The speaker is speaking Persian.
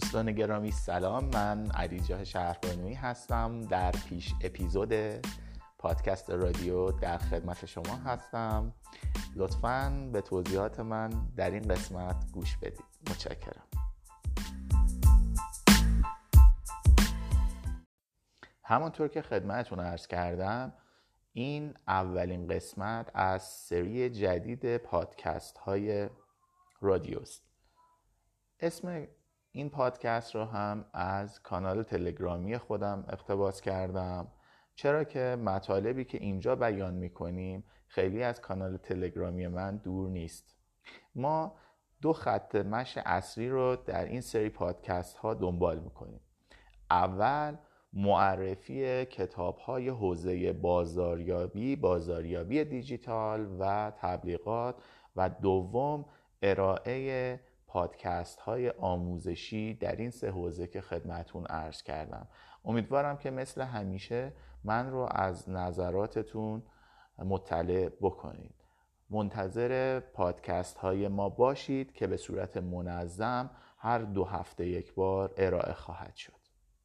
دوستان گرامی سلام. من علی جاه شهربانوی هستم. در پیش اپیزود پادکست رادیو در خدمت شما هستم. لطفا به توضیحات من در این قسمت گوش بدید. متشکرم. همانطور که خدمتتون ارز کردم این اولین قسمت از سری جدید پادکست های رادیوست. اسم این پادکست رو هم از کانال تلگرامی خودم اقتباس کردم. چرا که مطالبی که اینجا بیان می‌کنیم خیلی از کانال تلگرامی من دور نیست. ما دو خط مش اصلی رو در این سری پادکست ها دنبال می‌کنیم. اول معرفی کتاب های حوزه بازاریابی بازاریابی دیجیتال و تبلیغات و دوم ارائه پادکست های آموزشی در این سه حوزه که خدمتون عرض کردم. امیدوارم که مثل همیشه من رو از نظراتتون مطلع بکنید. منتظر پادکست های ما باشید که به صورت منظم هر دو هفته یک بار ارائه خواهد شد.